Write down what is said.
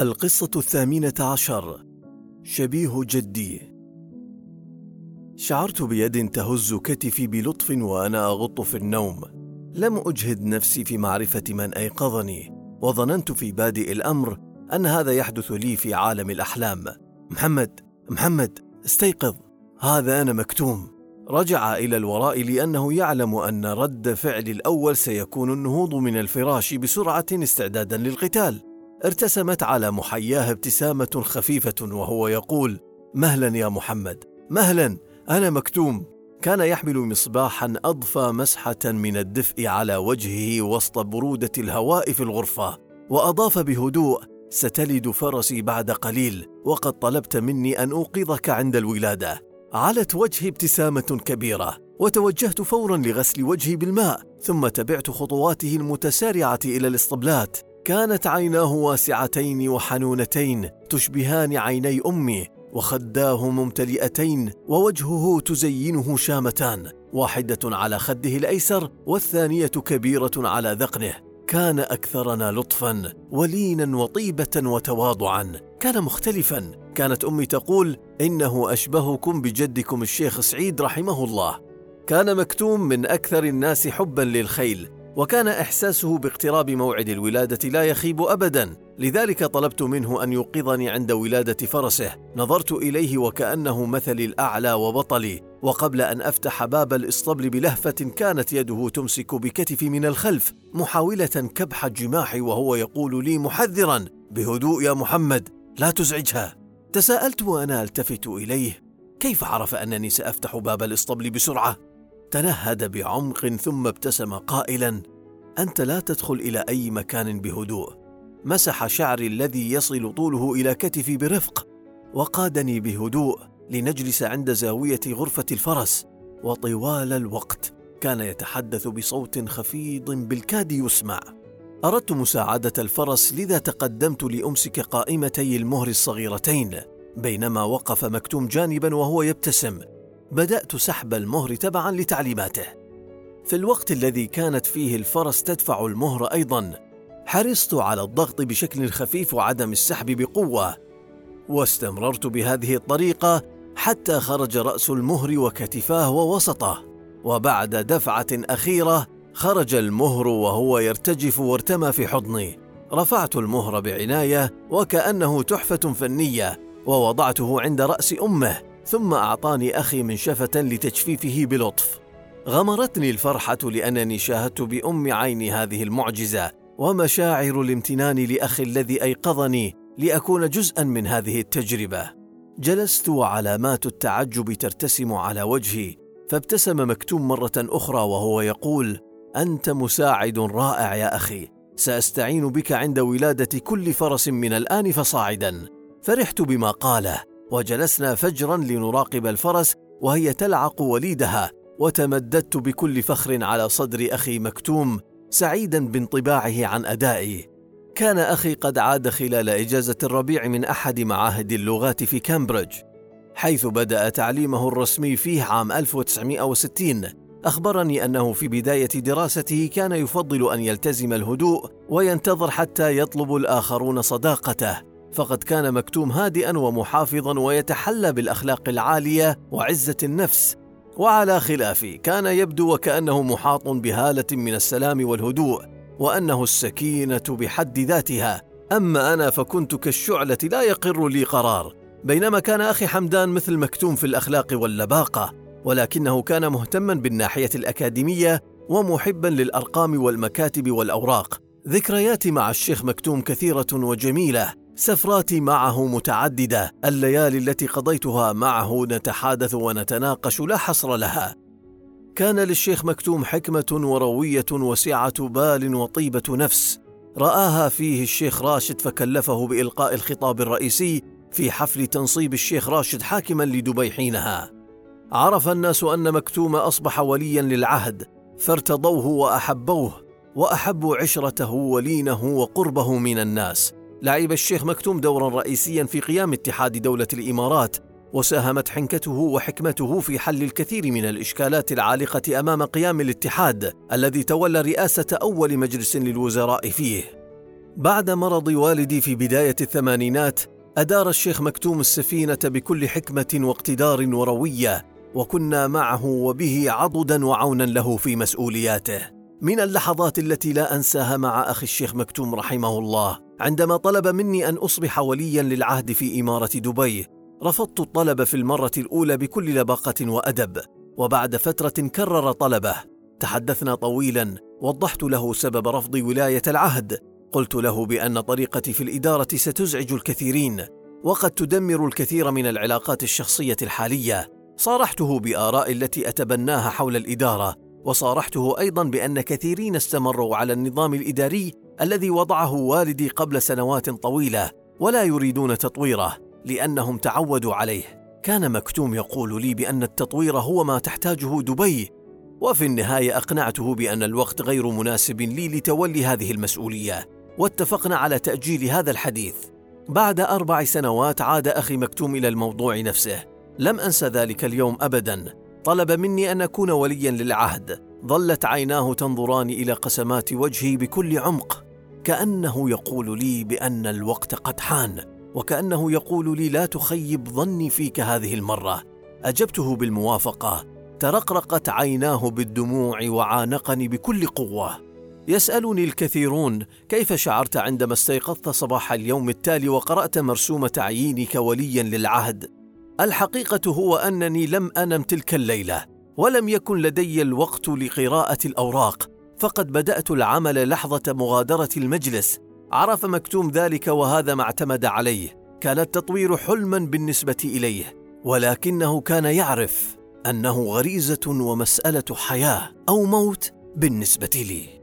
القصة الثامنة عشر. شبيه جدي. شعرت بيد تهز كتفي بلطف وأنا أغط في النوم. لم أجهد نفسي في معرفة من أيقظني وظننت في بادئ الأمر أن هذا يحدث لي في عالم الأحلام. محمد محمد استيقظ هذا أنا مكتوم. رجع إلى الوراء لأنه يعلم أن رد فعل الأول سيكون النهوض من الفراش بسرعة استعدادا للقتال. ارتسمت على محياه ابتسامة خفيفة وهو يقول: مهلا يا محمد، مهلا، أنا مكتوم. كان يحمل مصباحا أضفى مسحة من الدفء على وجهه وسط برودة الهواء في الغرفة، وأضاف بهدوء: ستلد فرسي بعد قليل، وقد طلبت مني أن أوقظك عند الولادة. علت وجهي ابتسامة كبيرة، وتوجهت فورا لغسل وجهي بالماء، ثم تبعت خطواته المتسارعة إلى الاسطبلات. كانت عيناه واسعتين وحنونتين تشبهان عيني أمي وخداه ممتلئتين ووجهه تزينه شامتان واحدة على خده الأيسر والثانية كبيرة على ذقنه. كان أكثرنا لطفا ولينا وطيبة وتواضعا. كان مختلفا. كانت أمي تقول إنه أشبهكم بجدكم الشيخ سعيد رحمه الله. كان مكتوم من أكثر الناس حبا للخيل. وكان إحساسه باقتراب موعد الولادة لا يخيب ابدا لذلك طلبت منه أن يوقظني عند ولادة فرسه. نظرت إليه وكأنه مثلي الأعلى وبطلي وقبل أن أفتح باب الإسطبل بلهفة كانت يده تمسك بكتفي من الخلف محاولة كبح جماحي وهو يقول لي محذرا بهدوء يا محمد لا تزعجها. تساءلت وأنا ألتفت إليه. كيف عرف أنني سأفتح باب الإسطبل بسرعة؟ تنهد بعمق ثم ابتسم قائلا أنت لا تدخل إلى أي مكان بهدوء. مسح شعري الذي يصل طوله إلى كتفي برفق وقادني بهدوء لنجلس عند زاوية غرفة الفرس وطوال الوقت كان يتحدث بصوت خفيض بالكاد يسمع. أردت مساعدة الفرس لذا تقدمت لأمسك قائمتي المهر الصغيرتين بينما وقف مكتوم جانبا وهو يبتسم. بدأت سحب المهر تبعا لتعليماته. في الوقت الذي كانت فيه الفرس تدفع المهر أيضا، حرصت على الضغط بشكل خفيف وعدم السحب بقوة، واستمررت بهذه الطريقة حتى خرج رأس المهر وكتفاه ووسطه، وبعد دفعة أخيرة خرج المهر وهو يرتجف وارتمى في حضني. رفعت المهر بعناية وكأنه تحفة فنية، ووضعته عند رأس أمه. ثم أعطاني أخي منشفة لتجفيفه بلطف. غمرتني الفرحة لأنني شاهدت بأم عيني هذه المعجزة ومشاعر الامتنان لاخي الذي أيقظني لأكون جزءا من هذه التجربة. جلست وعلامات التعجب ترتسم على وجهي فابتسم مكتوم مرة أخرى وهو يقول أنت مساعد رائع يا أخي سأستعين بك عند ولادة كل فرس من الآن فصاعدا. فرحت بما قاله. وجلسنا فجرا لنراقب الفرس وهي تلعق وليدها وتمددت بكل فخر على صدر أخي مكتوم سعيدا بانطباعه عن ادائي كان أخي قد عاد خلال إجازة الربيع من أحد معاهد اللغات في كامبريدج حيث بدأ تعليمه الرسمي فيه عام 1960 أخبرني أنه في بداية دراسته كان يفضل أن يلتزم الهدوء وينتظر حتى يطلب الآخرون صداقته. فقد كان مكتوم هادئا ومحافظا ويتحلى بالأخلاق العالية وعزة النفس. وعلى خلاف كان يبدو وكأنه محاط بهالة من السلام والهدوء وأنه السكينة بحد ذاتها. أما أنا فكنت كالشعلة لا يقر لي قرار. بينما كان أخي حمدان مثل مكتوم في الأخلاق واللباقة ولكنه كان مهتما بالناحية الأكاديمية ومحبا للأرقام والمكاتب والأوراق. ذكرياتي مع الشيخ مكتوم كثيرة وجميلة. سفراتي معه متعددة. الليالي التي قضيتها معه نتحادث ونتناقش لا حصر لها. كان للشيخ مكتوم حكمة وروية وسعة بال وطيبة نفس. رآها فيه الشيخ راشد فكلفه بإلقاء الخطاب الرئيسي في حفل تنصيب الشيخ راشد حاكما لدبي حينها عرف الناس أن مكتوم أصبح وليا للعهد فارتضوه وأحبوه وأحبوا عشرته ولينه وقربه من الناس. لعب الشيخ مكتوم دورا رئيسيا في قيام اتحاد دولة الإمارات وساهمت حنكته وحكمته في حل الكثير من الإشكالات العالقة أمام قيام الاتحاد الذي تولى رئاسة أول مجلس للوزراء فيه. بعد مرض والدي في بداية الثمانينات أدار الشيخ مكتوم السفينة بكل حكمة واقتدار وروية وكنا معه وبه عضدا وعونا له في مسؤولياته. من اللحظات التي لا أنساها مع أخي الشيخ مكتوم رحمه الله عندما طلب مني أن أصبح وليا للعهد في إمارة دبي رفضت الطلب في المرة الأولى بكل لباقة وأدب وبعد فترة كرر طلبه. تحدثنا طويلا وضحت له سبب رفض ولاية العهد. قلت له بأن طريقتي في الإدارة ستزعج الكثيرين وقد تدمر الكثير من العلاقات الشخصية الحالية. صارحته بآراء التي أتبناها حول الإدارة وصارحته أيضا بأن كثيرين استمروا على النظام الإداري الذي وضعه والدي قبل سنوات طويلة ولا يريدون تطويره لأنهم تعودوا عليه. كان مكتوم يقول لي بأن التطوير هو ما تحتاجه دبي وفي النهاية أقنعته بأن الوقت غير مناسب لي لتولي هذه المسؤولية. واتفقنا على تأجيل هذا الحديث. بعد أربع سنوات عاد أخي مكتوم إلى الموضوع نفسه. لم أنس ذلك اليوم ابدا. طلب مني أن أكون وليا للعهد. ظلت عيناه تنظران إلى قسمات وجهي بكل عمق كأنه يقول لي بأن الوقت قد حان وكأنه يقول لي لا تخيب ظني فيك هذه المرة. أجبته بالموافقة. ترقرقت عيناه بالدموع وعانقني بكل قوة. يسألني الكثيرون كيف شعرت عندما استيقظت صباح اليوم التالي وقرأت مرسوم تعيينك وليا للعهد؟ الحقيقة هو أنني لم أنم تلك الليلة ولم يكن لدي الوقت لقراءة الأوراق فقد بدأت العمل لحظة مغادرة المجلس. عرف مكتوم ذلك وهذا ما اعتمد عليه كان التطوير حلما بالنسبة إليه ولكنه كان يعرف أنه غريزة ومسألة حياة أو موت بالنسبة لي.